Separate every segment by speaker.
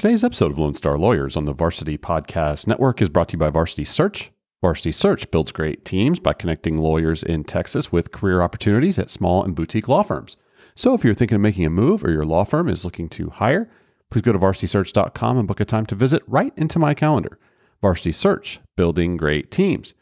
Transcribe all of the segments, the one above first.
Speaker 1: Today's episode of Lone Star Lawyers on the Varsity Podcast Network is brought to you by Varsity Search. Varsity Search builds great teams by connecting lawyers in Texas with career opportunities at small and boutique law firms. So if you're thinking of making a move or your law firm is looking to hire, please go to varsitysearch.com and book a time to visit right into my calendar. Varsity Search, building great teams.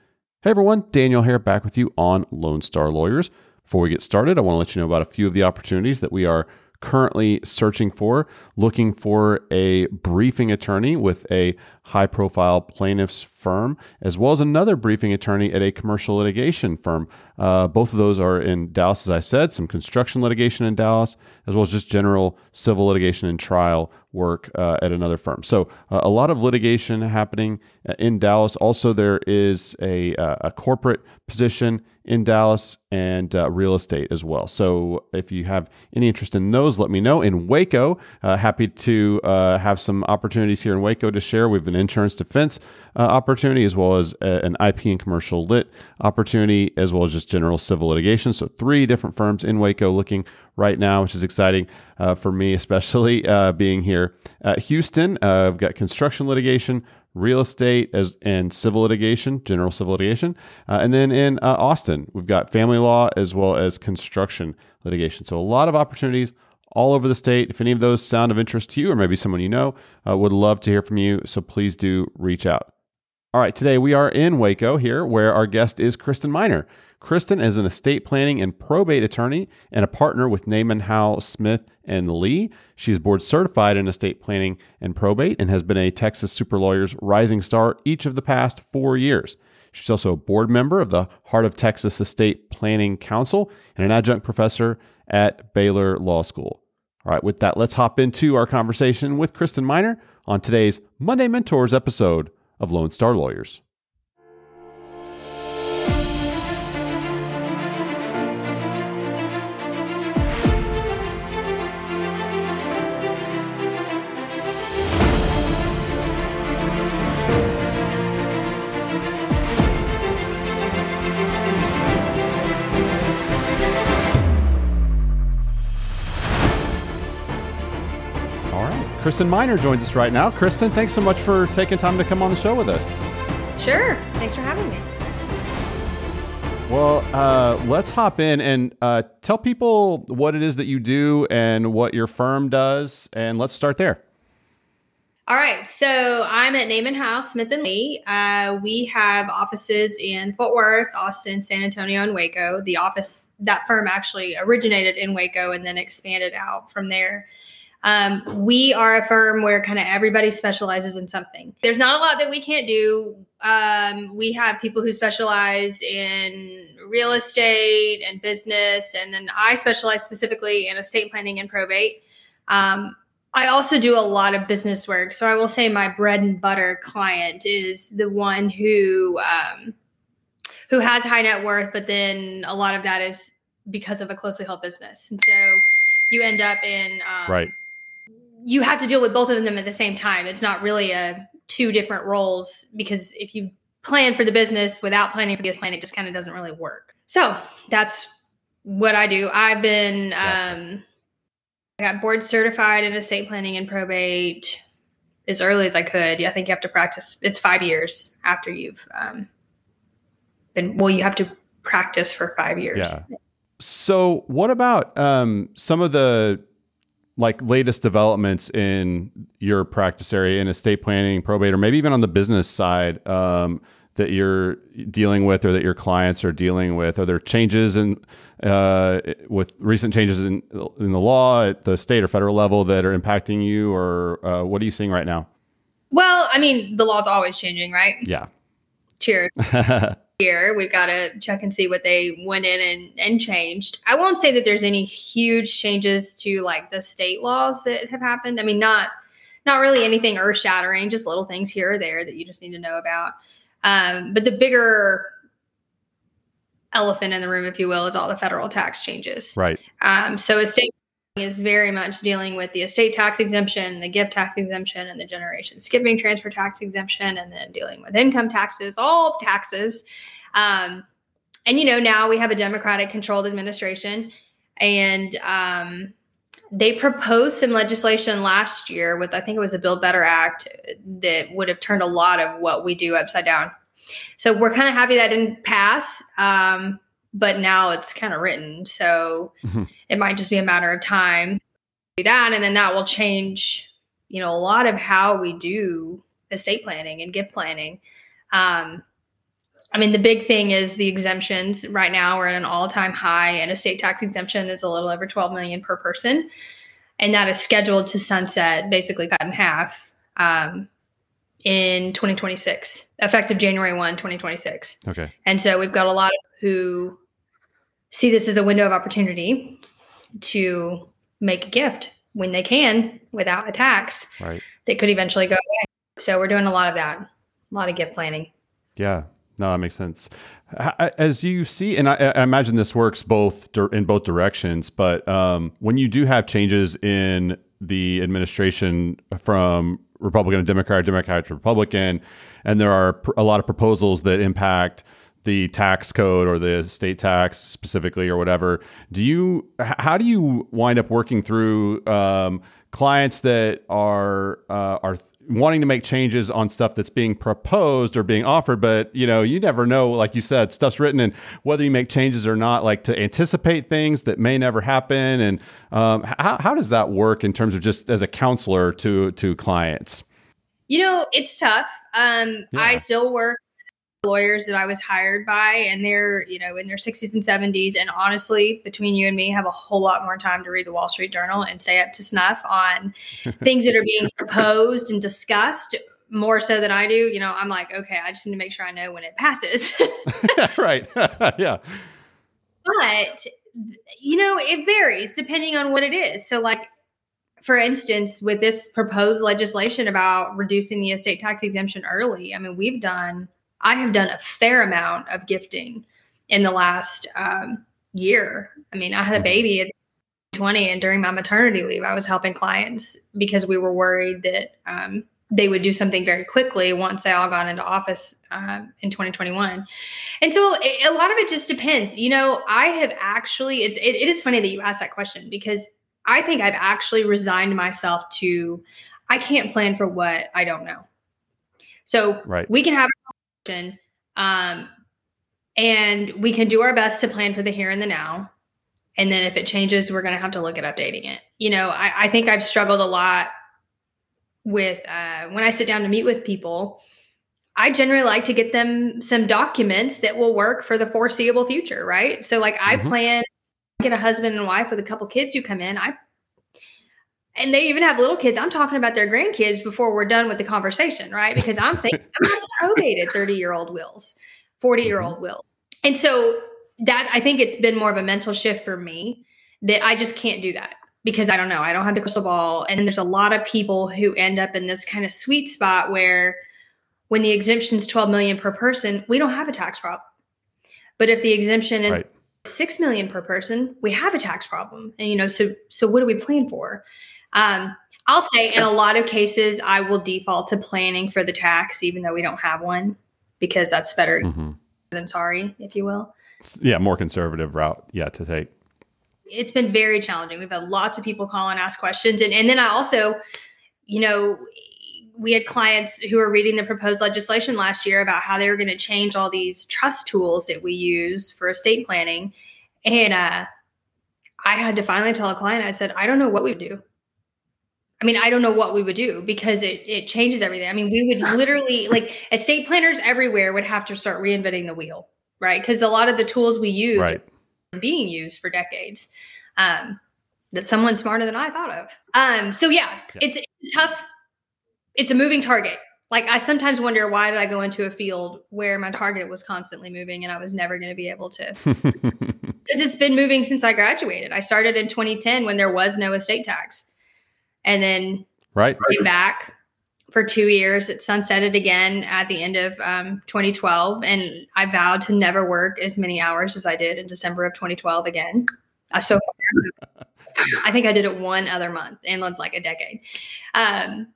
Speaker 1: Hey everyone, Daniel here back with you on Lone Star Lawyers. Before we get started, I want to let you know about a few of the opportunities that we are currently searching for, looking for a briefing attorney with a high profile plaintiff's firm, as well as another briefing attorney at a commercial litigation firm. Uh, both of those are in Dallas, as I said, some construction litigation in Dallas, as well as just general civil litigation and trial work uh, at another firm. So, uh, a lot of litigation happening uh, in Dallas. Also, there is a, uh, a corporate position in Dallas and uh, real estate as well. So, if you have any interest in those, let me know. In Waco, happy to have some opportunities here in Waco to share. We've been insurance defense uh, opportunity, as well as a, an IP and commercial lit opportunity, as well as just general civil litigation. So, three different firms in Waco looking right now, which is exciting uh, for me, especially uh, being here. Houston, uh, I've got construction litigation, real estate as and civil litigation, general civil litigation, uh, and then in uh, Austin, we've got family law as well as construction litigation. So a lot of opportunities all over the state. If any of those sound of interest to you, or maybe someone you know, uh, would love to hear from you. So please do reach out. All right, today we are in Waco here, where our guest is Kristen Miner. Kristen is an estate planning and probate attorney and a partner with Naman Howell Smith and Lee. She's board certified in estate planning and probate and has been a Texas Super Lawyers Rising Star each of the past four years. She's also a board member of the Heart of Texas Estate Planning Council and an adjunct professor at Baylor Law School. All right, with that, let's hop into our conversation with Kristen Miner on today's Monday Mentors episode of Lone Star Lawyers. Kristen Miner joins us right now. Kristen, thanks so much for taking time to come on the show with us.
Speaker 2: Sure. Thanks for having me.
Speaker 1: Well, uh, let's hop in and uh, tell people what it is that you do and what your firm does, and let's start there.
Speaker 2: All right. So I'm at Naman Howell Smith and Lee. Uh, we have offices in Fort Worth, Austin, San Antonio, and Waco. The office that firm actually originated in Waco and then expanded out from there. Um, we are a firm where kind of everybody specializes in something. There's not a lot that we can't do. Um, we have people who specialize in real estate and business, and then I specialize specifically in estate planning and probate. Um, I also do a lot of business work. So I will say my bread and butter client is the one who um, who has high net worth, but then a lot of that is because of a closely held business, and so you end up in
Speaker 1: um, right
Speaker 2: you have to deal with both of them at the same time. It's not really a two different roles because if you plan for the business without planning for the plan, it just kind of doesn't really work. So that's what I do. I've been um, I got board certified in estate planning and probate as early as I could. I think you have to practice. It's five years after you've um, been. Well, you have to practice for five years.
Speaker 1: Yeah. So, what about um, some of the like latest developments in your practice area in estate planning, probate, or maybe even on the business side um, that you're dealing with or that your clients are dealing with? Are there changes in uh, with recent changes in in the law at the state or federal level that are impacting you, or uh, what are you seeing right now?
Speaker 2: Well, I mean, the law's always changing, right?
Speaker 1: Yeah.
Speaker 2: Cheers. here. We've got to check and see what they went in and, and changed. I won't say that there's any huge changes to like the state laws that have happened. I mean, not not really anything earth shattering, just little things here or there that you just need to know about. Um, but the bigger elephant in the room, if you will, is all the federal tax changes.
Speaker 1: Right.
Speaker 2: Um, so estate is very much dealing with the estate tax exemption, the gift tax exemption, and the generation skipping transfer tax exemption, and then dealing with income taxes, all taxes. Um, and you know, now we have a Democratic controlled administration, and um, they proposed some legislation last year with I think it was a Build Better Act that would have turned a lot of what we do upside down. So we're kind of happy that didn't pass, um, but now it's kind of written, so mm-hmm. it might just be a matter of time. Do that, and then that will change, you know, a lot of how we do estate planning and gift planning. Um, I mean, the big thing is the exemptions. Right now, we're at an all-time high, and estate tax exemption is a little over 12 million per person, and that is scheduled to sunset, basically cut in half, um, in 2026, effective January 1, 2026.
Speaker 1: Okay.
Speaker 2: And so we've got a lot who see this as a window of opportunity to make a gift when they can without a tax.
Speaker 1: Right.
Speaker 2: That could eventually go away. So we're doing a lot of that, a lot of gift planning.
Speaker 1: Yeah, no, that makes sense. As you see, and I, I imagine this works both in both directions, but um, when you do have changes in the administration from Republican to Democrat, Democrat to Republican, and there are a lot of proposals that impact the tax code or the state tax specifically or whatever. Do you? How do you wind up working through um, clients that are uh, are wanting to make changes on stuff that's being proposed or being offered but you know you never know like you said stuff's written and whether you make changes or not like to anticipate things that may never happen and um, how, how does that work in terms of just as a counselor to to clients
Speaker 2: you know it's tough um, yeah. i still work lawyers that I was hired by, and they're you know in their 60s and 70s. And honestly, between you and me, have a whole lot more time to read the Wall Street Journal and stay up to snuff on things that are being proposed and discussed more so than I do. You know, I'm like, okay, I just need to make sure I know when it passes.
Speaker 1: right. yeah.
Speaker 2: But you know, it varies depending on what it is. So, like for instance, with this proposed legislation about reducing the estate tax exemption early, I mean, we've done I have done a fair amount of gifting in the last um, year. I mean, I had a mm-hmm. baby at 20, and during my maternity leave, I was helping clients because we were worried that um, they would do something very quickly once they all got into office um, in 2021. And so it, a lot of it just depends. You know, I have actually, it's, it, it is funny that you asked that question because I think I've actually resigned myself to, I can't plan for what I don't know. So
Speaker 1: right.
Speaker 2: we can have um, and we can do our best to plan for the here and the now. And then if it changes, we're going to have to look at updating it. You know, I, I think I've struggled a lot with uh, when I sit down to meet with people. I generally like to get them some documents that will work for the foreseeable future, right? So, like, I mm-hmm. plan get a husband and wife with a couple kids who come in. I and they even have little kids. I'm talking about their grandkids before we're done with the conversation, right? Because I'm thinking I'm probated 30 year old wills, 40 year old mm-hmm. wills. And so that I think it's been more of a mental shift for me that I just can't do that because I don't know. I don't have the crystal ball. And there's a lot of people who end up in this kind of sweet spot where when the exemption is 12 million per person, we don't have a tax problem. But if the exemption is right. 6 million per person, we have a tax problem. And you know, so so what do we plan for? Um, I'll say in a lot of cases, I will default to planning for the tax, even though we don't have one, because that's better mm-hmm. than sorry, if you will.
Speaker 1: Yeah, more conservative route, yeah, to take.
Speaker 2: It's been very challenging. We've had lots of people call and ask questions. And, and then I also, you know, we had clients who were reading the proposed legislation last year about how they were going to change all these trust tools that we use for estate planning. And uh, I had to finally tell a client, I said, I don't know what we do. I mean, I don't know what we would do because it it changes everything. I mean, we would literally like estate planners everywhere would have to start reinventing the wheel, right? Because a lot of the tools we use
Speaker 1: right.
Speaker 2: are being used for decades. Um, that someone smarter than I thought of. Um, so yeah, yeah. It's, it's tough. It's a moving target. Like I sometimes wonder why did I go into a field where my target was constantly moving and I was never going to be able to. Because it's been moving since I graduated. I started in 2010 when there was no estate tax and then
Speaker 1: right
Speaker 2: came back for two years. It sunsetted again at the end of um, 2012, and I vowed to never work as many hours as I did in December of 2012 again. Uh, so far, I think I did it one other month in like a decade. Um,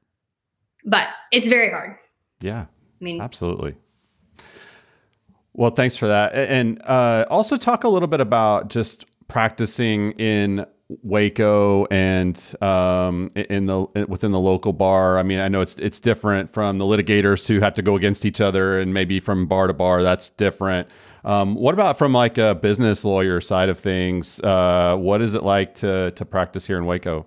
Speaker 2: but it's very hard.
Speaker 1: Yeah, I mean, absolutely. Well, thanks for that, and uh, also talk a little bit about just practicing in Waco and um, in the within the local bar. I mean, I know it's it's different from the litigators who have to go against each other, and maybe from bar to bar, that's different. Um, what about from like a business lawyer side of things? Uh, what is it like to to practice here in Waco?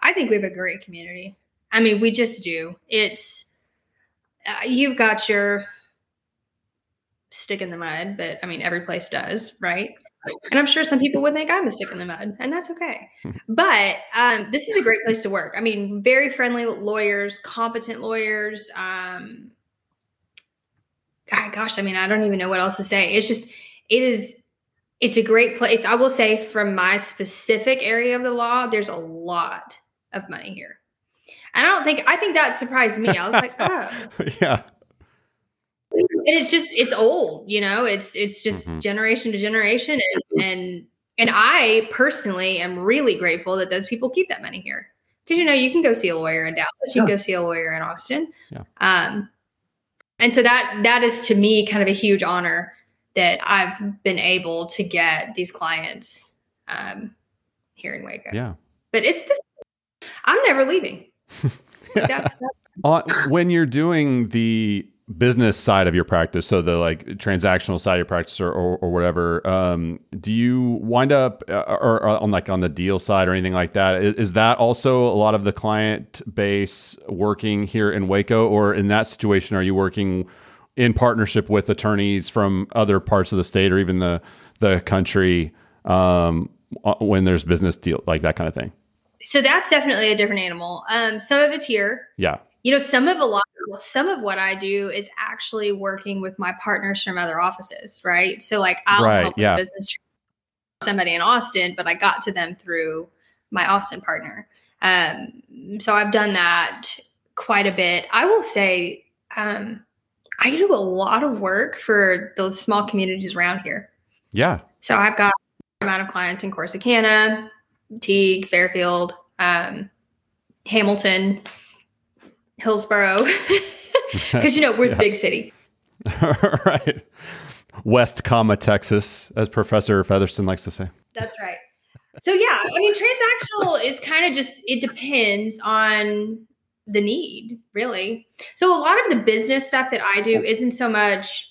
Speaker 2: I think we have a great community. I mean, we just do. It's uh, you've got your stick in the mud, but I mean, every place does, right? And I'm sure some people would think I'm a stick in the mud, and that's okay. but um, this is a great place to work. I mean, very friendly lawyers, competent lawyers. Um, gosh, I mean, I don't even know what else to say. It's just, it is, it's a great place. I will say, from my specific area of the law, there's a lot of money here. And I don't think, I think that surprised me. I was like, oh.
Speaker 1: yeah.
Speaker 2: It's just, it's old, you know, it's, it's just mm-hmm. generation to generation. And, and, and I personally am really grateful that those people keep that money here. Because, you know, you can go see a lawyer in Dallas, you yeah. can go see a lawyer in Austin.
Speaker 1: Yeah.
Speaker 2: Um, and so that that is to me kind of a huge honor that I've been able to get these clients um, here in Waco.
Speaker 1: Yeah,
Speaker 2: but it's this. I'm never leaving. that's,
Speaker 1: that's uh, when you're doing the business side of your practice, so the like transactional side of your practice or, or, or whatever, um, do you wind up uh, or, or, on like on the deal side or anything like that? Is, is, that also a lot of the client base working here in Waco, or in that situation, are you working in partnership with attorneys from other parts of the state or even the the country um, uh, when there's business deal like that kind of thing?
Speaker 2: So that's definitely a different animal. Um, some of it's here.
Speaker 1: Yeah
Speaker 2: you know some of a lot some of what i do is actually working with my partners from other offices right? So like i'll right, help yeah. business somebody in austin but i got to them through my austin partner. Um, so i've done that quite a bit. I will say um, i do a lot of work for those small communities around here.
Speaker 1: Yeah.
Speaker 2: So i've got a amount of clients in corsicana teague fairfield um, hamilton Hillsboro, because you know we're yeah. the big city.
Speaker 1: right, West, comma Texas, as Professor Featherston likes to say.
Speaker 2: That's right. So yeah, I mean, transactional is kind of just it depends on the need, really. So a lot of the business stuff that I do isn't so much.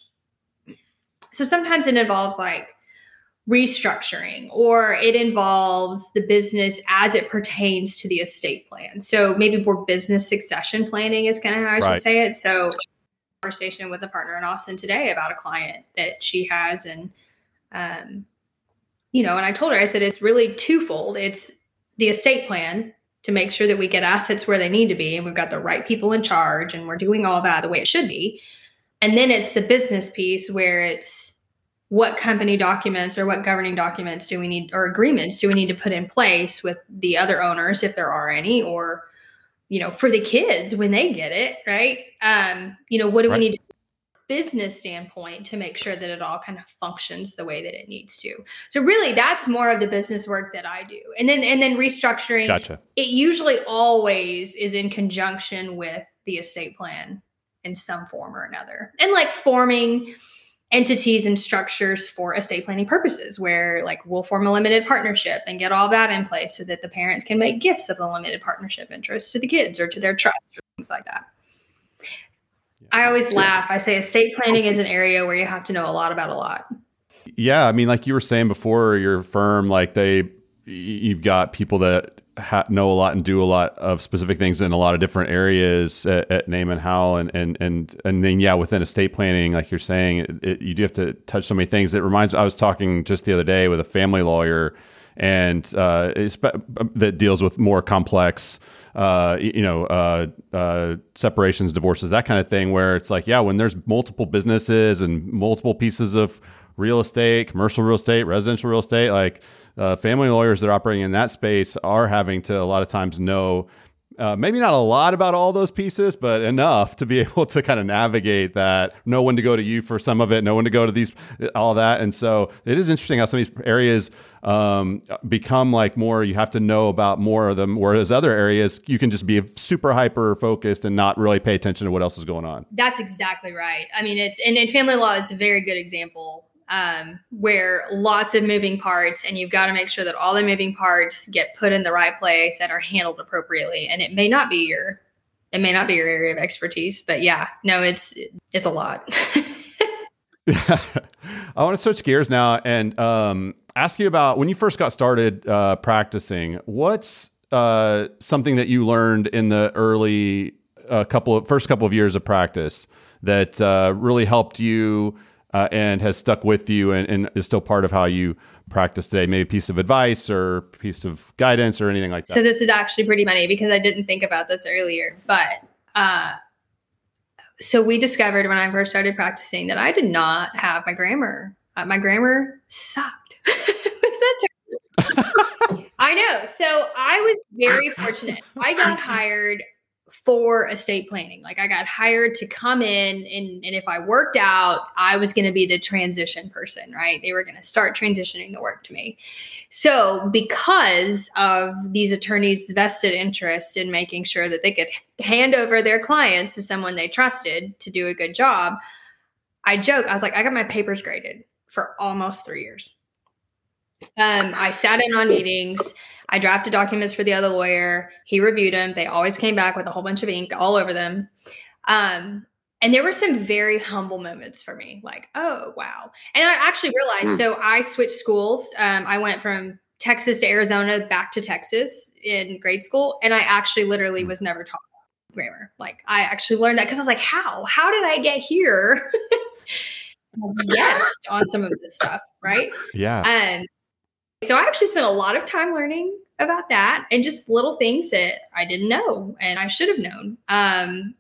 Speaker 2: So sometimes it involves like restructuring or it involves the business as it pertains to the estate plan. So maybe more business succession planning is kind of how I right. should say it. So conversation with a partner in Austin today about a client that she has and um you know, and I told her I said it's really twofold. It's the estate plan to make sure that we get assets where they need to be and we've got the right people in charge and we're doing all that the way it should be. And then it's the business piece where it's what company documents or what governing documents do we need or agreements do we need to put in place with the other owners if there are any or you know for the kids when they get it right um you know what do right. we need to business standpoint to make sure that it all kind of functions the way that it needs to so really that's more of the business work that i do and then and then restructuring
Speaker 1: gotcha.
Speaker 2: it usually always is in conjunction with the estate plan in some form or another and like forming entities and structures for estate planning purposes where like we'll form a limited partnership and get all that in place so that the parents can make gifts of the limited partnership interest to the kids or to their trust or things like that. I always laugh. I say estate planning is an area where you have to know a lot about a lot.
Speaker 1: Yeah i mean like you were saying before your firm like they you've got people that ha- know a lot and do a lot of specific things in a lot of different areas at, at Naman Howell. And and and and then yeah within estate planning like you're saying it, it, you do have to touch so many things. It reminds me, I was talking just the other day with a family lawyer and uh, that deals with more complex uh, you know uh, uh, separations divorces that kind of thing where it's like yeah when there's multiple businesses and multiple pieces of real estate commercial real estate residential real estate like uh, family lawyers that are operating in that space are having to a lot of times know uh, maybe not a lot about all those pieces, but enough to be able to kind of navigate that. Know when to go to you for some of it, know when to go to these, all that. And so it is interesting how some of these areas um, become like more, you have to know about more of them, whereas other areas, you can just be super hyper focused and not really pay attention to what else is going on.
Speaker 2: That's exactly right. I mean, it's, and, and family law is a very good example um, where lots of moving parts, and you've got to make sure that all the moving parts get put in the right place and are handled appropriately. And it may not be your it may not be your area of expertise, but yeah, no, it's it's a lot.
Speaker 1: I want to switch gears now and um, ask you about when you first got started uh, practicing. What's uh, something that you learned in the early uh, couple of first couple of years of practice that uh, really helped you uh, and has stuck with you and, and, is still part of how you practice today? Maybe a piece of advice or piece of guidance or anything like that.
Speaker 2: So this is actually pretty funny because I didn't think about this earlier, but uh, so we discovered when I first started practicing that I did not have my grammar. Uh, my grammar sucked. I know. So I was very fortunate. I got hired for estate planning. Like I got hired to come in and, and if I worked out, I was going to be the transition person, right? They were going to start transitioning the work to me. So because of these attorneys' vested interest in making sure that they could hand over their clients to someone they trusted to do a good job, I joke, I was like, I got my papers graded for almost three years. Um, I sat in on meetings. I drafted documents for the other lawyer. He reviewed them. They always came back with a whole bunch of ink all over them. Um, and there were some very humble moments for me, like, oh, wow. And I actually realized mm. so I switched schools. Um, I went from Texas to Arizona back to Texas in grade school. And I actually literally hmm. was never taught grammar. Like, I actually learned that because I was like, how? How did I get here? yes, on some of this stuff, right?
Speaker 1: Yeah.
Speaker 2: And so I actually spent a lot of time learning about that and just little things that I didn't know and I should have known. Um,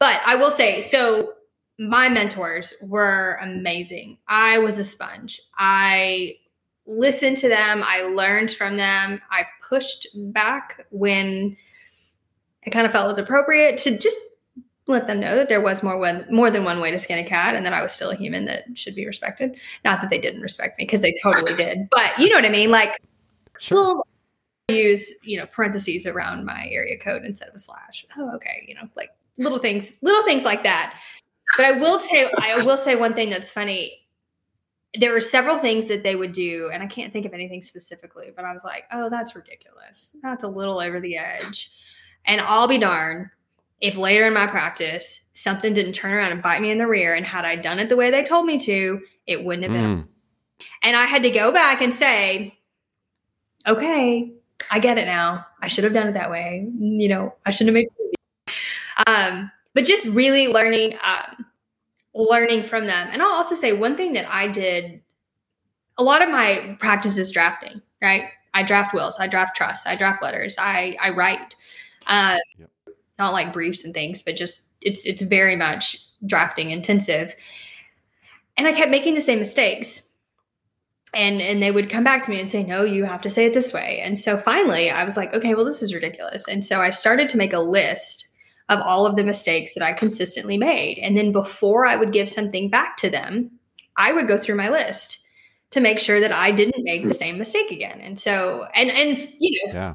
Speaker 2: but I will say, so my mentors were amazing. I was a sponge. I listened to them, I learned from them, I pushed back when I kind of felt was appropriate to just let them know that there was more one more than one way to skin a cat and that I was still a human that should be respected. Not that they didn't respect me because they totally did. But you know what I mean? Like sure. use, you know, parentheses around my area code instead of a slash. Oh, okay. You know, like little things, little things like that. But I will say I will say one thing that's funny. There were several things that they would do, and I can't think of anything specifically, but I was like, oh, that's ridiculous. That's a little over the edge. And I'll be darned if later in my practice something didn't turn around and bite me in the rear and had i done it the way they told me to it wouldn't have been. Mm. and i had to go back and say okay i get it now. I should have done it that way. You know i shouldn't have made um but just really learning um, learning from them. And i'll also say one thing that i did a lot of my practice is drafting right? I draft wills i draft trusts i draft letters i i write. Um, yep not like briefs and things, but just it's it's very much drafting intensive. And I kept making the same mistakes. And and they would come back to me and say, "No, you have to say it this way." And so finally, I was like, "Okay, well this is ridiculous." And so I started to make a list of all of the mistakes that I consistently made. And then before I would give something back to them, I would go through my list to make sure that I didn't make the same mistake again. And so and and you know, yeah.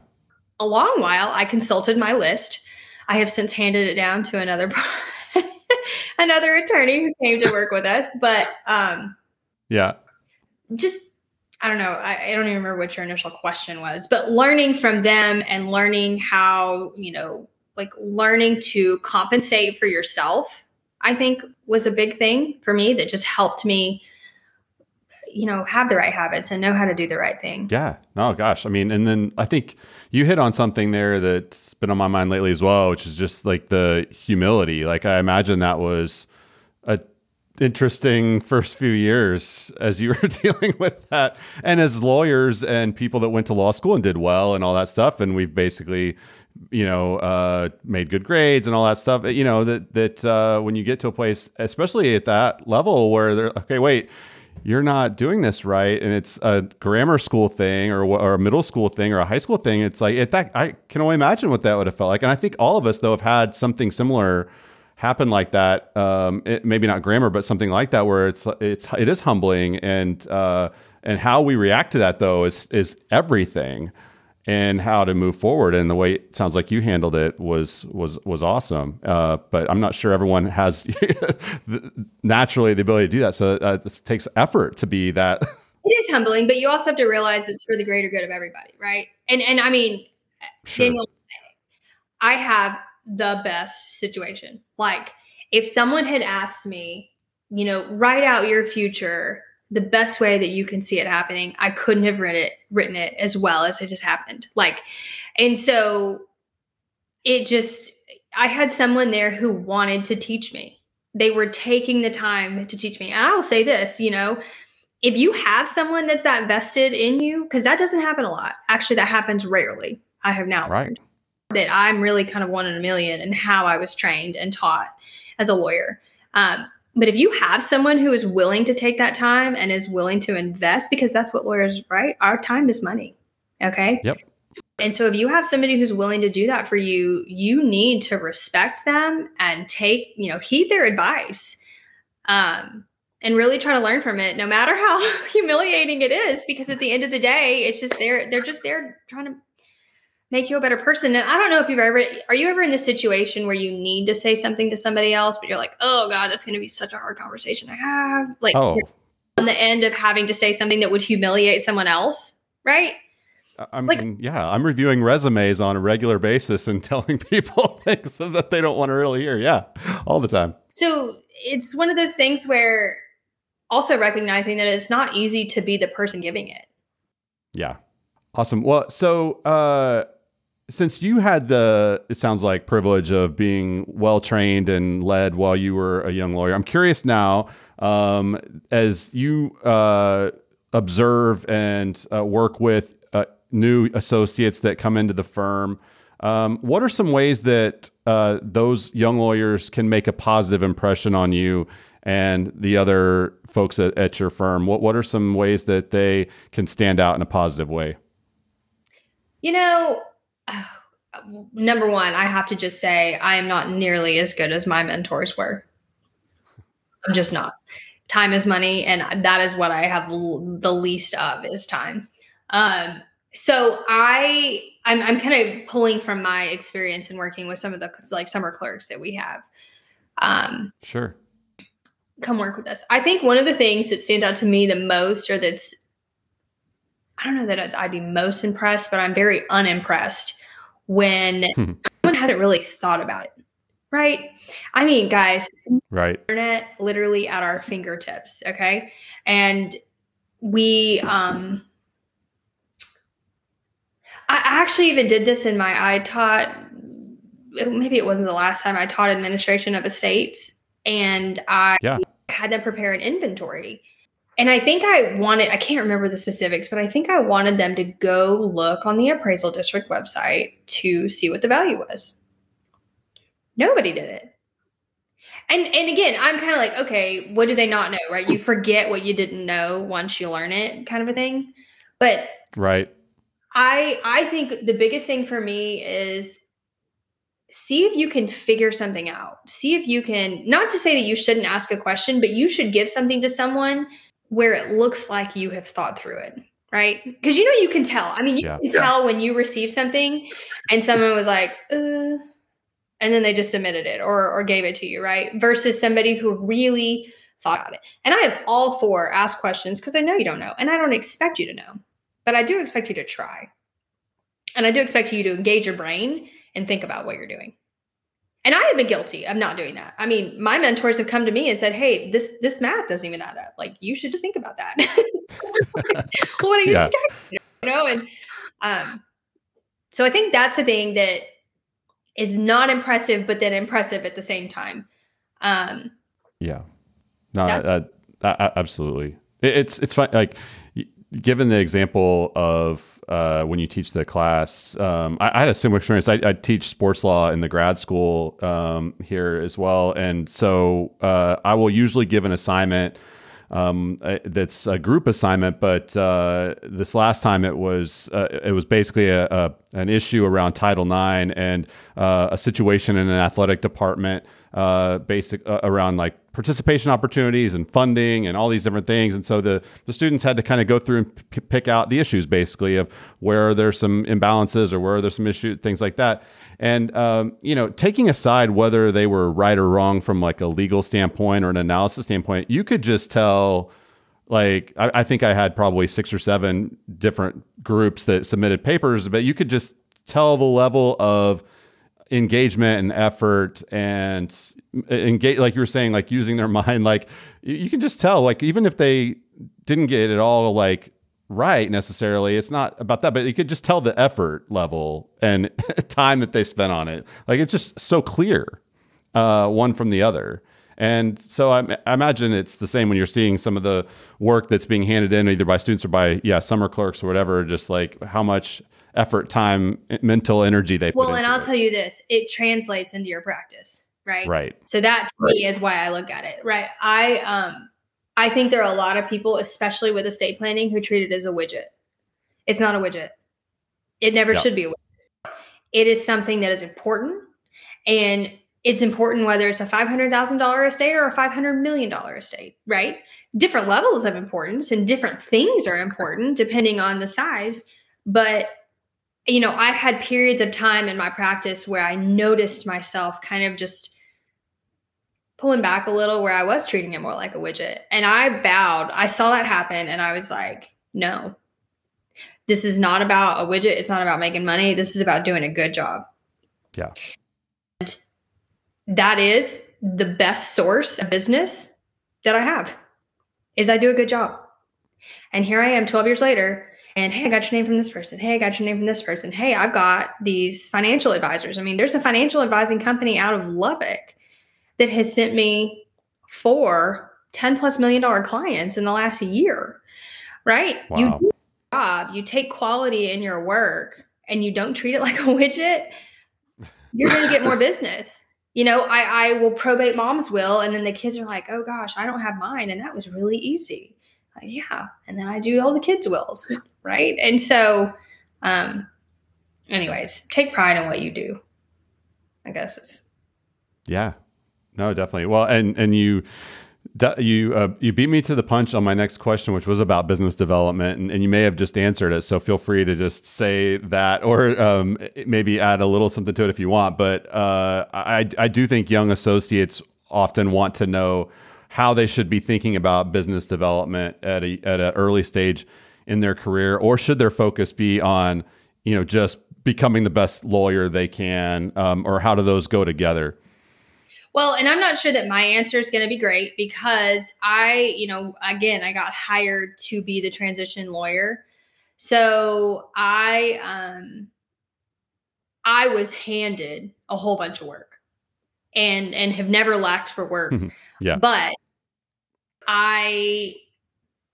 Speaker 2: a long while I consulted my list I have since handed it down to another another attorney who came to work with us. But um,
Speaker 1: yeah,
Speaker 2: just I don't know. I, I, don't even remember what your initial question was, but learning from them and learning how you know, like learning to compensate for yourself, I think was a big thing for me that just helped me you know have the right habits and know how to do the right thing.
Speaker 1: Yeah. Oh gosh. I mean and then i think you hit on something there that's been on my mind lately as well which is just like the humility. Like i imagine that was a interesting first few years as you were dealing with that. And as lawyers and people that went to law school and did well and all that stuff and we've basically you know uh, made good grades and all that stuff you know that that uh, when you get to a place especially at that level where they're okay wait you're not doing this right and it's a grammar school thing or, or a middle school thing or a high school thing it's like it, that i can only imagine what that would have felt like. And i think all of us though have had something similar happen like that um, it, maybe not grammar but something like that where it's it's it is humbling and uh, and how we react to that though is is everything and how to move forward. And the way it sounds like you handled it was was was awesome. Uh, but I'm not sure everyone has naturally the ability to do that. So uh, it takes effort to be that.
Speaker 2: It is humbling, but you also have to realize it's for the greater good of everybody, right? And and I mean, sure. Daniel, I have the best situation. Like if someone had asked me, you know, write out your future the best way that you can see it happening. I couldn't have written it written it as well as it just happened. Like, and so it just I had someone there who wanted to teach me. They were taking the time to teach me. And I will say this, you know, if you have someone that's that vested in you, because that doesn't happen a lot. Actually, that happens rarely. I have now right. learned that I'm really kind of one in a million in how I was trained and taught as a lawyer. Um, but if you have someone who is willing to take that time and is willing to invest, because that's what lawyers, right? Our time is money. Okay.
Speaker 1: Yep.
Speaker 2: And so if you have somebody who's willing to do that for you, you need to respect them and take, you know, heed their advice. Um, and really try to learn from it, no matter how humiliating it is, because at the end of the day, it's just they're they're just there trying to make you a better person. And I don't know if you've ever are you ever in this situation where you need to say something to somebody else, but you're like, oh God, that's gonna be such a hard conversation to have. Like oh. on the end of having to say something that would humiliate someone else, right?
Speaker 1: I mean, like, yeah, I'm reviewing resumes on a regular basis and telling people things that they don't want to really hear. Yeah, all the time.
Speaker 2: So it's one of those things where also recognizing that it's not easy to be the person giving it.
Speaker 1: Yeah. Awesome. Well, so uh since you had the it sounds like privilege of being well trained and led while you were a young lawyer i'm curious now um, as you uh, observe and uh, work with uh, new associates that come into the firm um, what are some ways that uh, those young lawyers can make a positive impression on you and the other folks at, at your firm? What, what are some ways that they can stand out in a positive way?
Speaker 2: You know number one, I have to just say I am not nearly as good as my mentors were. I'm just not. Time is money, and that is what I have l- the least of is time. Um, so I, I'm, I'm kind of pulling from my experience in working with some of the like summer clerks that we have. Um,
Speaker 1: sure.
Speaker 2: Come work with us. I think one of the things that stands out to me the most, or that's I don't know that I'd be most impressed, but I'm very unimpressed when hmm. someone hasn't really thought about it. Right? I mean, guys,
Speaker 1: right.
Speaker 2: Internet literally at our fingertips, okay? And we um I actually even did this in my I taught maybe it wasn't the last time I taught administration of estates and I yeah. had them prepare an inventory and I think I wanted, I can't remember the specifics, but I think I wanted them to go look on the appraisal district website to see what the value was. Nobody did it. And and again, I'm kind of like, okay, what do they not know, right? You forget what you didn't know once you learn it, kind of a thing. But
Speaker 1: right.
Speaker 2: I I think the biggest thing for me is see if you can figure something out. See if you can not to say that you shouldn't ask a question, but you should give something to someone where it looks like you have thought through it, right? Because you know you can tell. I mean, you yeah. can tell when you receive something and someone was like, uh, and then they just submitted it or or gave it to you, right? Versus somebody who really thought about it. And I have all four ask questions because I know you don't know, and I don't expect you to know, but I do expect you to try, and I do expect you to engage your brain and think about what you're doing and I have been guilty of not doing that. I mean, my mentors have come to me and said, "Hey, this this math doesn't even add up. Like, you should just think about that." what are you, yeah. you know? And um, so I think that's the thing that is not impressive, but then impressive at the same time. Um,
Speaker 1: yeah, no, uh, uh, absolutely. It, it's it's fun. Like, given the example of uh, when you teach the class. Um, I, I, had a similar experience. I, I, teach sports law in the grad school um, here as well, and so uh, I will usually give an assignment. Um, that's a group assignment, but uh, this last time it was uh, it was basically a, a, an issue around Title IX and uh, a situation in an athletic department uh, basic uh, around like participation opportunities and funding and all these different things. And so the, the students had to kind of go through and p- pick out the issues basically of where there's some imbalances or where there's some issues, things like that. And, um, you know, taking aside whether they were right or wrong from like a legal standpoint or an analysis standpoint, you could just tell, like, I, I think I had probably six or seven different groups that submitted papers, but you could just tell the level of, engagement and effort and engage like you were saying like using their mind like you can just tell like even if they didn't get it all like right necessarily it's not about that but you could just tell the effort level and time that they spent on it. Like it's just so clear uh, one from the other. And so I, I, imagine it's the same when you're seeing some of the work that's being handed in either by students or by yeah summer clerks or whatever just like how much effort, time, mental energy they put.
Speaker 2: well, and I'll
Speaker 1: it.
Speaker 2: tell you this: it translates into your practice, right?
Speaker 1: Right.
Speaker 2: So that to right. me is why I look at it. Right. I um I think there are a lot of people, especially with estate planning, who treat it as a widget. It's not a widget. It never yep. should be a widget. It is something that is important, and it's important whether it's a $500,000 estate or a $500 million estate, right? Different levels of importance and different things are important depending on the size. But you know, I've had periods of time in my practice where I noticed myself kind of just pulling back a little where I was treating it more like a widget. And I bowed. I saw that happen and I was like, no, this is not about a widget. It's not about making money. This is about doing a good job.
Speaker 1: Yeah.
Speaker 2: And that is the best source of business that I have is I do a good job. And here I am 12 years later and hey, I got your name from this person. Hey, I got your name from this person. Hey, I've got these financial advisors. I mean, there's a financial advising company out of Lubbock that has sent me four 10 plus million dollar clients in the last year, right?
Speaker 1: Wow.
Speaker 2: You do a job, you take quality in your work and you don't treat it like a widget, you're going to get more business. You know, I, I will probate mom's will, and then the kids are like, oh gosh, I don't have mine. And that was really easy. Like, yeah. And then I do all the kids' wills right? And so, um, anyways, take pride in what you do. I guess it's
Speaker 1: yeah, no, definitely. Well, and and you you uh, you beat me to the punch on my next question, which was about business development, and, and you may have just answered it. So feel free to just say that, or um, maybe add a little something to it if you want. But uh, I I do think young associates often want to know how they should be thinking about business development at a at an early stage in their career, or should their focus be on you know just becoming the best lawyer they can, um, or how do those go together?
Speaker 2: Well, and I'm not sure that my answer is going to be great because I, you know, again, I got hired to be the transition lawyer. So I um I was handed a whole bunch of work and and have never lacked for work.
Speaker 1: yeah.
Speaker 2: But I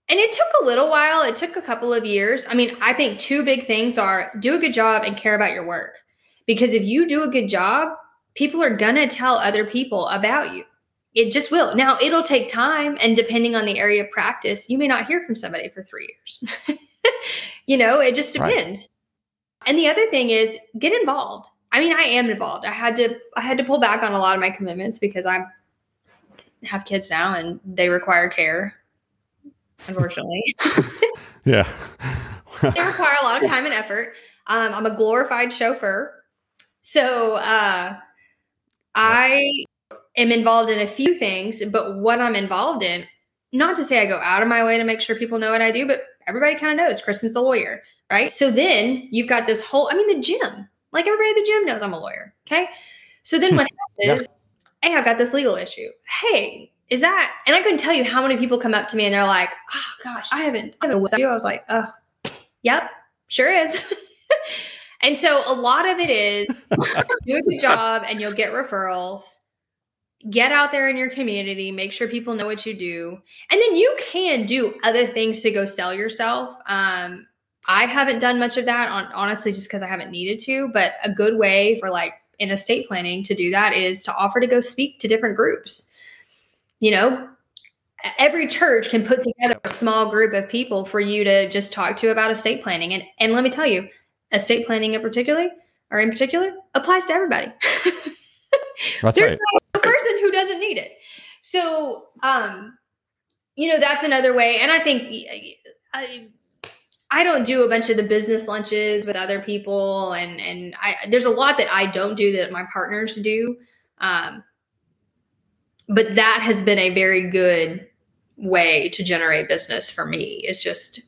Speaker 2: and it took a little while. It took a couple of years. I mean, I think two big things are do a good job and care about your work. Because if you do a good job, people are going to tell other people about you. It just will. Now, it'll take time. And depending on the area of practice, you may not hear from somebody for three years. you know, it just depends. Right. And the other thing is get involved. I mean, I am involved. I had to I had to pull back on a lot of my commitments because I have kids now and they require care unfortunately.
Speaker 1: yeah.
Speaker 2: they require a lot of time and effort. Um, I'm a glorified chauffeur. So uh, I am involved in a few things, but what I'm involved in, not to say I go out of my way to make sure people know what I do, but everybody kind of knows Kristen's the lawyer, right? So then you've got this whole, I mean, the gym, like everybody at the gym knows I'm a lawyer. Okay. So then what happens yeah. hey, I've got this legal issue. Hey, is that and i couldn't tell you how many people come up to me and they're like oh gosh i haven't i haven't i was like oh yep sure is. And so a lot of it is do a good job and you'll get referrals. Get out there in your community make sure people know what you do and then you can do other things to go sell yourself. Um, i haven't done much of that on honestly just because i haven't needed to but a good way for like in estate planning to do that is to offer to go speak to different groups you know, every church can put together a small group of people for you to just talk to about estate planning. And and let me tell you, estate planning in particular or in particular applies to everybody.
Speaker 1: That's There's
Speaker 2: right. a person who doesn't need it. So, um, you know, that's another way. And I think I, I don't do a bunch of the business lunches with other people, and and I there's a lot that I don't do that my partners do. Um, but that has been a very good way to generate business for me. It's just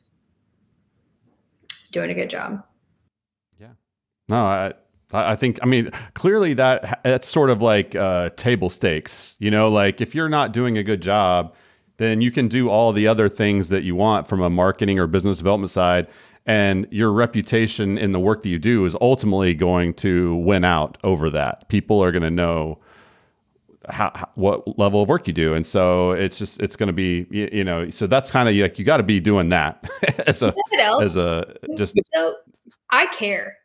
Speaker 2: doing a good job.
Speaker 1: Yeah. No, I I think I mean clearly that that's sort of like uh, table stakes. You know, like if you're not doing a good job, then you can do all the other things that you want from a marketing or business development side, and your reputation in the work that you do is ultimately going to win out over that. People are going to know how, how, what level of work you do, and so it's just it's going to be you, you, know so that's kind of like you got to be doing that as a you know, as a just.
Speaker 2: So I care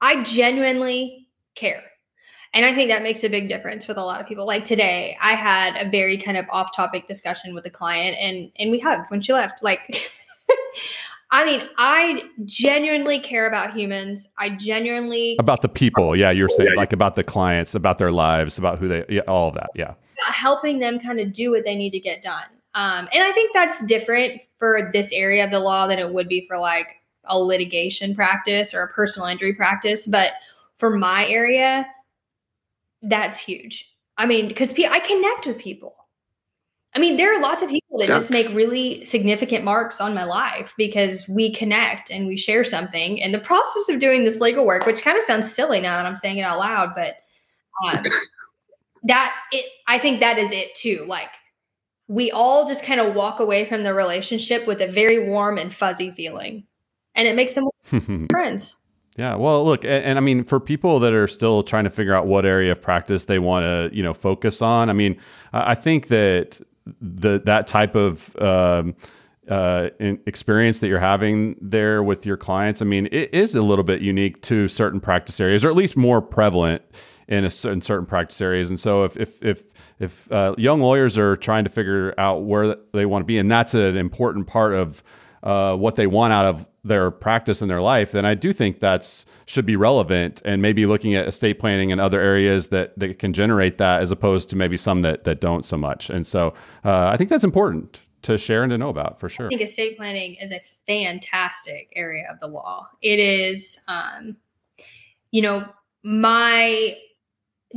Speaker 2: I genuinely care. And I think that makes a big difference with a lot of people. Like today, I had a very kind of off-topic discussion with a client and and we hugged when she left. Like I mean, I genuinely care about humans. I genuinely
Speaker 1: about the people. Yeah, you're saying like about the clients, about their lives, about who they, yeah, all of that. Yeah,
Speaker 2: helping them kind of do what they need to get done. Um, and I think that's different for this area of the law than it would be for like a litigation practice or a personal injury practice. But for my area, that's huge. I mean, because I connect with people. I mean, there are lots of people that yeah. just make really significant marks on my life because we connect and we share something. And the process of doing this legal work, which kind of sounds silly now that I'm saying it out loud, but um, that it, I think that is it too. Like we all just kind of walk away from the relationship with a very warm and fuzzy feeling and it makes them friends.
Speaker 1: Yeah, well, look, and, and, I mean, for people that are still trying to figure out what area of practice they want to, you know, focus on, I mean, I think that the that type of um, uh, experience that you're having there with your clients, I mean, it is a little bit unique to certain practice areas, or at least more prevalent in a certain certain practice areas. And so, if if if if uh, young lawyers are trying to figure out where they want to be, and that's an important part of uh, what they want out of their practice in their life, then I do think that's should be relevant and maybe looking at estate planning and other areas that, that can generate that as opposed to maybe some that, that don't so much. And so uh, I think that's important to share and to know about for sure.
Speaker 2: I think estate planning is a fantastic area of the law. It is, um, you know, my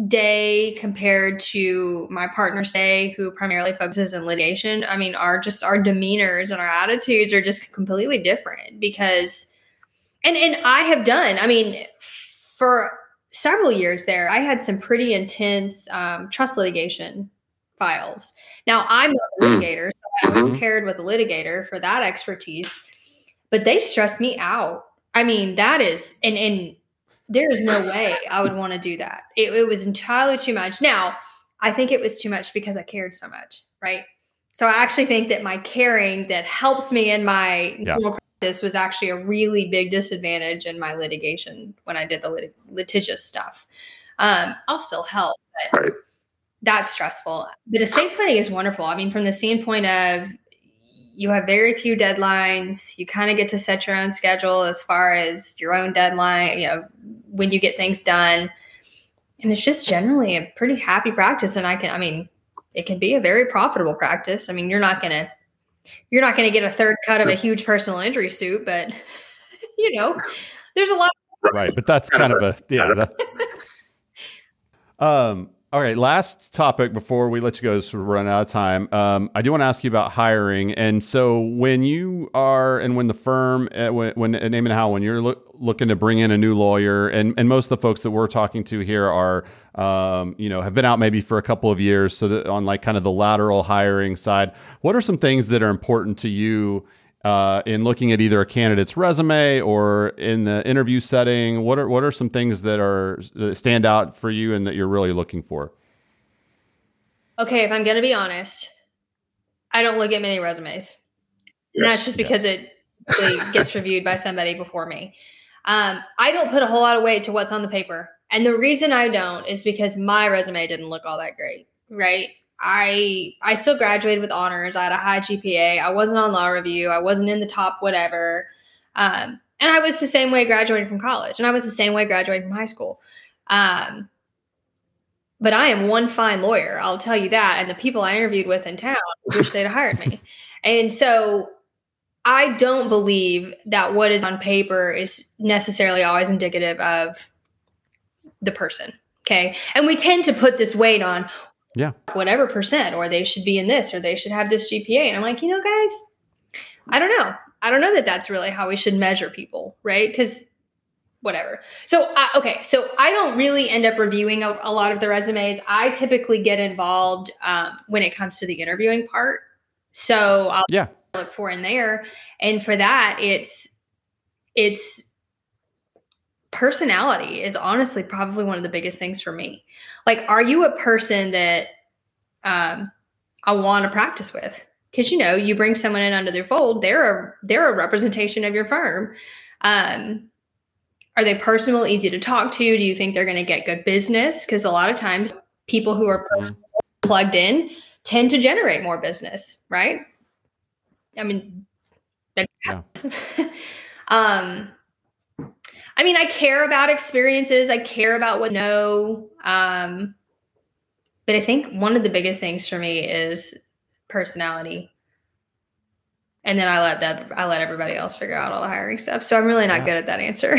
Speaker 2: day compared to my partner's day who primarily focuses in litigation i mean our just our demeanors and our attitudes are just completely different because and and i have done i mean for several years there i had some pretty intense um, trust litigation files now i'm a hmm. litigator so i was mm-hmm. paired with a litigator for that expertise but they stress me out i mean that is and and there's no way I would want to do that. It, it, was entirely too much. Now, I think it was too much because I cared so much, right? So I actually think that my caring that helps me in my yeah. practice was actually a really big disadvantage in my litigation when I did the lit- litigious stuff. Um, I'll still help, but right. that's stressful. But estate planning is wonderful. I mean, from the standpoint of you have very few deadlines. You kind of get to set your own schedule as far as your own deadline, you know, when you get things done. And it's just generally a pretty happy practice. And I can, I mean, it can be a very profitable practice. I mean, you're not going to, you're not going to get a third cut of a huge personal injury suit, but you know, there's a lot.
Speaker 1: Right. But that's kind of a, yeah. That, um, all right, last topic before we let you go, so running out of time. Um, I do want to ask you about hiring. And so, when you are, and when the firm, uh, when, when at Naman Howell, when you're look, looking to bring in a new lawyer, and, and most of the folks that we're talking to here are, um, you know, have been out maybe for a couple of years. So that on like kind of the lateral hiring side, what are some things that are important to you uh, in looking at either a candidate's resume or in the interview setting? What are what are some things that are that stand out for you and that you're really looking for?
Speaker 2: Okay, if I'm going to be honest, I don't look at many resumes. Yes. And that's just because yes. it gets reviewed by somebody before me. Um, I don't put a whole lot of weight to what's on the paper. And the reason I don't is because my resume didn't look all that great, right? I I still graduated with honors. I had a high GPA. I wasn't on law review. I wasn't in the top whatever. Um, and I was the same way graduating from college, and I was the same way graduating from high school. Um, but I am one fine lawyer. I'll tell you that. And the people I interviewed with in town wish they'd hired me. And so I don't believe that what is on paper is necessarily always indicative of the person. Okay. And we tend to put this weight on
Speaker 1: yeah
Speaker 2: whatever percent or they should be in this or they should have this GPA. And I'm like, you know, guys, I don't know. I don't know that that's really how we should measure people, right? Because whatever. So, okay, so I don't really end up reviewing a, a, lot of the resumes. I typically get involved um, when it comes to the interviewing part. So I'll
Speaker 1: yeah.
Speaker 2: look for in there, and for that, it's it's personality is honestly probably one of the biggest things for me. Like, are you a person that um, I want to practice with? Because you know, you bring someone in under their fold, they're a they're a representation of your firm. Um, are they personal, easy to talk to? Do you think they're going to get good business? Because a lot of times people who are mm-hmm. plugged in tend to generate more business, right? I mean, yeah. um, I mean, I care about experiences. I care about what know. Um, but I think one of the biggest things for me is personality. And then I let that I let everybody else figure out all the hiring stuff. So I'm really not yeah. good at that answer.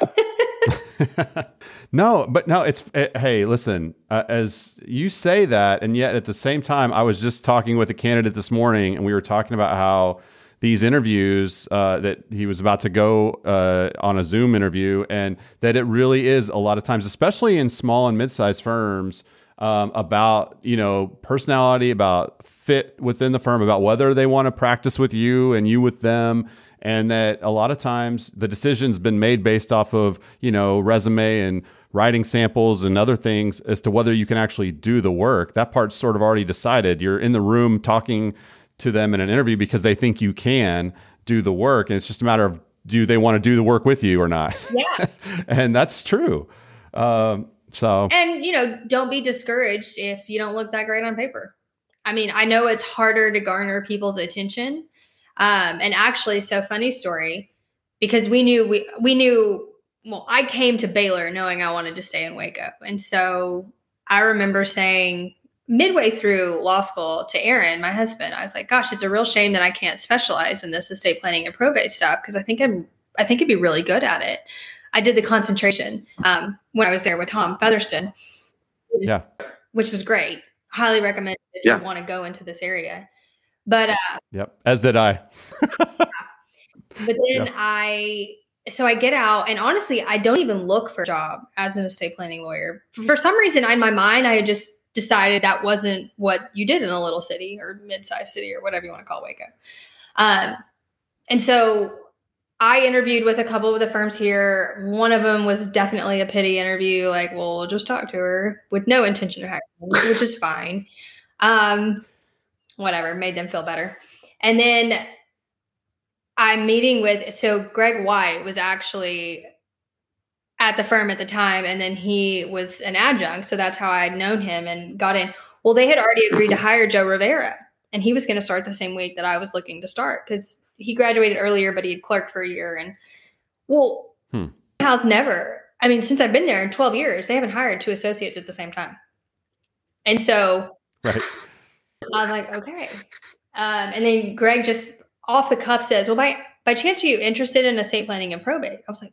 Speaker 1: no, but no, it's it, hey, listen, uh, as you say that, and yet at the same time, I was just talking with a candidate this morning, and we were talking about how these interviews uh, that he was about to go uh, on a Zoom interview, and that it really is a lot of times, especially in small and mid-sized firms, um, about you know personality, about fit within the firm, about whether they want to practice with you and you with them, and that a lot of times the decision's been made based off of you know resume and writing samples and other things as to whether you can actually do the work. That part's sort of already decided. You're in the room talking to them in an interview because they think you can do the work and it's just a matter of do they want to do the work with you or not?
Speaker 2: Yeah.
Speaker 1: And that's true. Um, so
Speaker 2: and you know don't be discouraged if you don't look that great on paper. I mean i know it's harder to garner people's attention. Um, and actually, so funny story, because we knew we we knew. Well, I came to Baylor knowing I wanted to stay in Waco, and so I remember saying midway through law school to Aaron, my husband, I was like, "Gosh, it's a real shame that I can't specialize in this estate planning and probate stuff because I think I'm I think I'd be really good at it." I did the concentration um, when I was there with Tom Featherston.
Speaker 1: Yeah,
Speaker 2: which was great. Highly recommend if yeah. you want to go into this area. But uh,
Speaker 1: yep, as did I.
Speaker 2: but then yep. I so I get out, and honestly, I don't even look for a job as an estate planning lawyer. For some reason, in my mind, I just decided that wasn't what you did in a little city or mid-sized city or whatever you want to call Waco. Um, and so I interviewed with a couple of the firms here. One of them was definitely a pity interview, like, well, we'll just talk to her with no intention of hiring, which is fine. Um, whatever, made them feel better. And then I'm meeting with, so Greg White was actually at the firm at the time, and then he was an adjunct. So that's how I'd known him and got in. Well, they had already agreed to hire Joe Rivera, and he was going to start the same week that I was looking to start because he graduated earlier, but he had clerked for a year. And well, hmm. house never, I mean, since I've been there in 12 years, they haven't hired two associates at the same time. And so,
Speaker 1: right.
Speaker 2: I was like, okay. Um, and then Greg just off the cuff says, well, by, by chance, are you interested in estate planning and probate? I was like,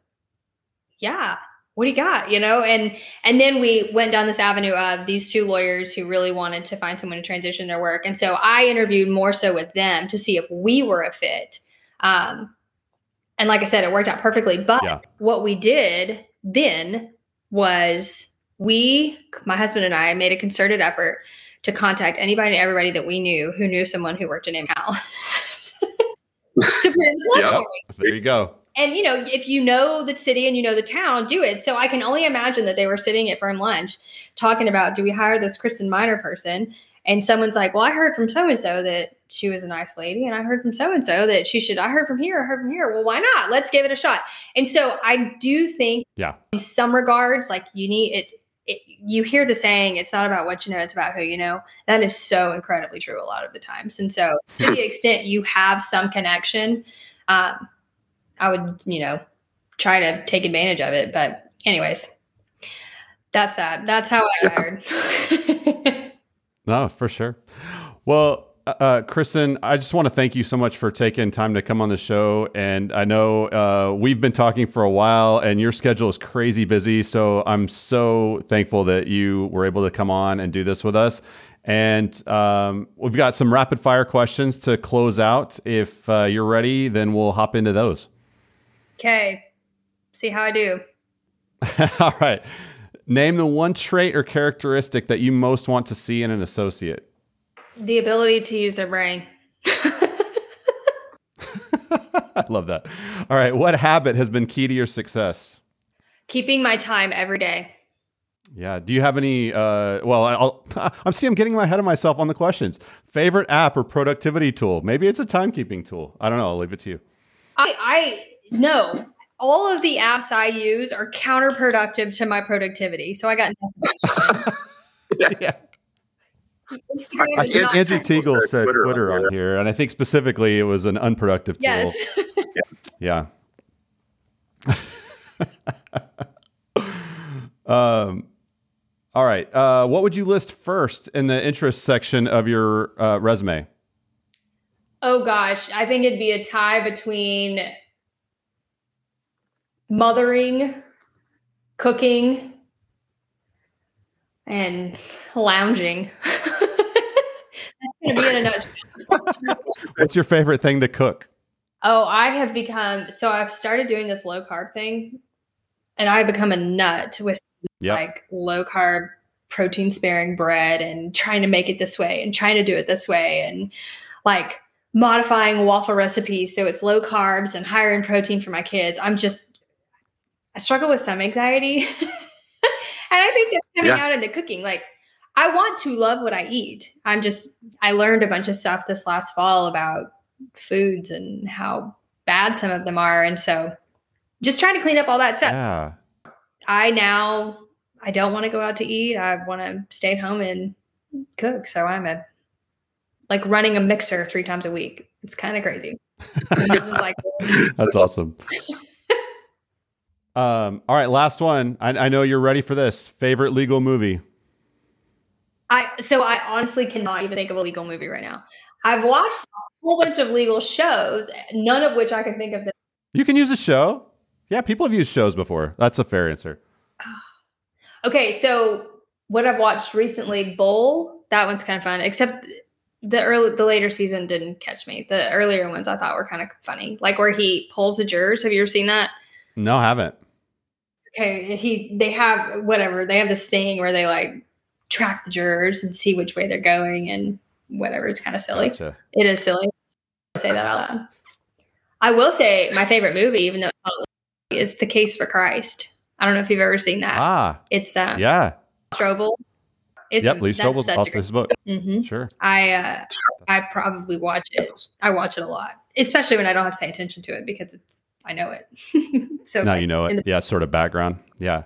Speaker 2: yeah, what do you got? You know? And, and then we went down this avenue of these two lawyers who really wanted to find someone to transition their work. And so I interviewed more so with them to see if we were a fit. Um, and like I said, it worked out perfectly. But yeah. what we did then was we, my husband and I, made a concerted effort to contact anybody and everybody that we knew who knew someone who worked in MCAL to put in the
Speaker 1: yeah, There you go.
Speaker 2: And you know, if you know the city and you know the town, do it. So I can only imagine that they were sitting at firm lunch talking about, do we hire this Kristen Miner person? And someone's like, well, I heard from so and so that she was a nice lady, and I heard from so and so that she should. I heard from here, I heard from here. Well, why not? Let's give it a shot. And so I do think,
Speaker 1: yeah,
Speaker 2: in some regards, like you need it it, you hear the saying, it's not about what you know, it's about who you know. That is so incredibly true a lot of the times. And so, to the extent you have some connection, um, I would, you know, try to take advantage of it. But, anyways, That's that. That's how I hired.
Speaker 1: no, for sure. Well, uh, uh, Kristen, I just want to thank you so much for taking time to come on the show. And I know uh, we've been talking for a while, and your schedule is crazy busy. So I'm so thankful that you were able to come on and do this with us. And um, we've got some rapid fire questions to close out. If uh, you're ready, then we'll hop into those.
Speaker 2: Okay. See how I do.
Speaker 1: All right. Name the one trait or characteristic that you most want to see in an associate.
Speaker 2: The ability to use their brain.
Speaker 1: I love that. All right. What habit has been key to your success?
Speaker 2: Keeping my time every day.
Speaker 1: Yeah. Do you have any? Uh, well, I'll, I'm see. I'm getting ahead of myself on the questions. Favorite app or productivity tool? Maybe it's a timekeeping tool. I don't know. I'll leave it to you.
Speaker 2: I I no. All of the apps I use are counterproductive to my productivity. So I got
Speaker 1: nothing. yeah. I think Andrew Teagle said Twitter, Twitter on, here. on, here. and I think specifically it was an unproductive tool. Yes. yeah. um, all right. Uh, what would you list first in the interest section of your uh, resume?
Speaker 2: Oh gosh, I think it'd be a tie between mothering, cooking, and lounging. That's gonna be in a nutshell.
Speaker 1: What's your favorite thing to cook?
Speaker 2: Oh, I have become so I've started doing this low carb thing, and I've become a nut with yep. like low carb, protein sparing bread, and trying to make it this way, and trying to do it this way, and like modifying waffle recipes so it's low carbs and higher in protein for my kids. I'm just I struggle with some anxiety. and I think that's coming yeah. out in the cooking. Like I want to love what I eat. I'm just, I learned a bunch of stuff this last fall about foods and how bad some of them are. And so just trying to clean up all that stuff. Yeah. I now, I don't want to go out to eat. I want to stay at home and cook. So I'm a, like running a mixer three times a week. It's kind of crazy.
Speaker 1: like, That's awesome. um, all right, last one. I, I know you're ready for this. Favorite legal movie?
Speaker 2: I so I honestly cannot even think of a legal movie right now. I've watched a whole bunch of legal shows, none of which I can think of.
Speaker 1: You can use a show. Yeah, people have used shows before. That's a fair answer.
Speaker 2: okay, so what I've watched recently, Bull, that one's kind of fun. Except the early, the later season didn't catch me. The earlier ones I thought were kind of funny, like where he pulls the jurors. Have you ever seen that?
Speaker 1: No, I haven't.
Speaker 2: Okay, he they have whatever they have this thing where they like track the jurors and see which way they're going and whatever. It's kind of silly. Gotcha. It is silly. say that out loud. I will say my favorite movie, even though it's is The Case for Christ. I don't know if you've ever seen that.
Speaker 1: Ah,
Speaker 2: it's um,
Speaker 1: yeah,
Speaker 2: Strobel.
Speaker 1: It's, yep, Lee Strobel's off this book.
Speaker 2: Mm-hmm.
Speaker 1: Sure.
Speaker 2: I uh, I probably watch it. I watch it a lot, especially when I don't have to pay attention to it because it's I know it.
Speaker 1: so now you know it. The- yeah, sort of background. Yeah.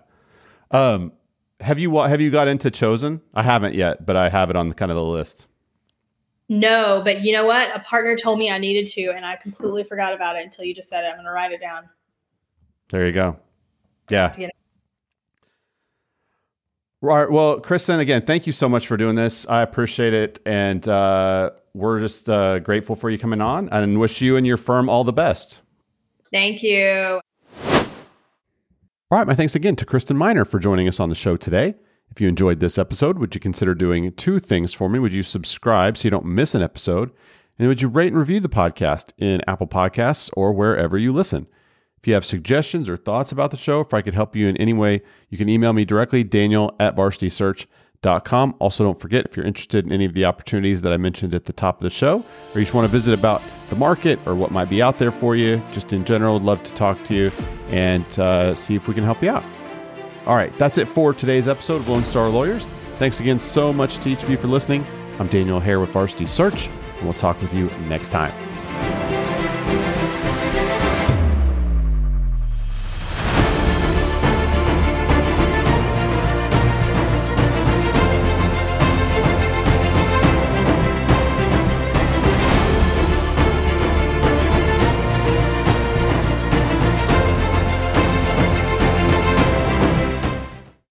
Speaker 1: Um, have you have you got into Chosen? I haven't yet, but I have it on the, kind of the list.
Speaker 2: No, but you know what? A partner told me I needed to, and I completely forgot about it until you just said it. I'm going to write it down.
Speaker 1: There you go. Yeah. All right. Well, Kristen, again, thank you so much for doing this. I appreciate it, and uh, we're just uh, grateful for you coming on, and wish you and your firm all the best.
Speaker 2: Thank you.
Speaker 1: All right, my thanks again to Kristen Miner for joining us on the show today. If you enjoyed this episode, would you consider doing two things for me? Would you subscribe so you don't miss an episode? And would you rate and review the podcast in Apple Podcasts or wherever you listen? If you have suggestions or thoughts about the show, if I could help you in any way, you can email me directly, daniel at varsity Com. Also, don't forget if you're interested in any of the opportunities that I mentioned at the top of the show, or you just want to visit about the market or what might be out there for you, just in general, I'd love to talk to you and uh, see if we can help you out. All right, that's it for today's episode of Lone Star Lawyers. Thanks again so much to each of you for listening. I'm Daniel Hare with Varsity Search, and we'll talk with you next time.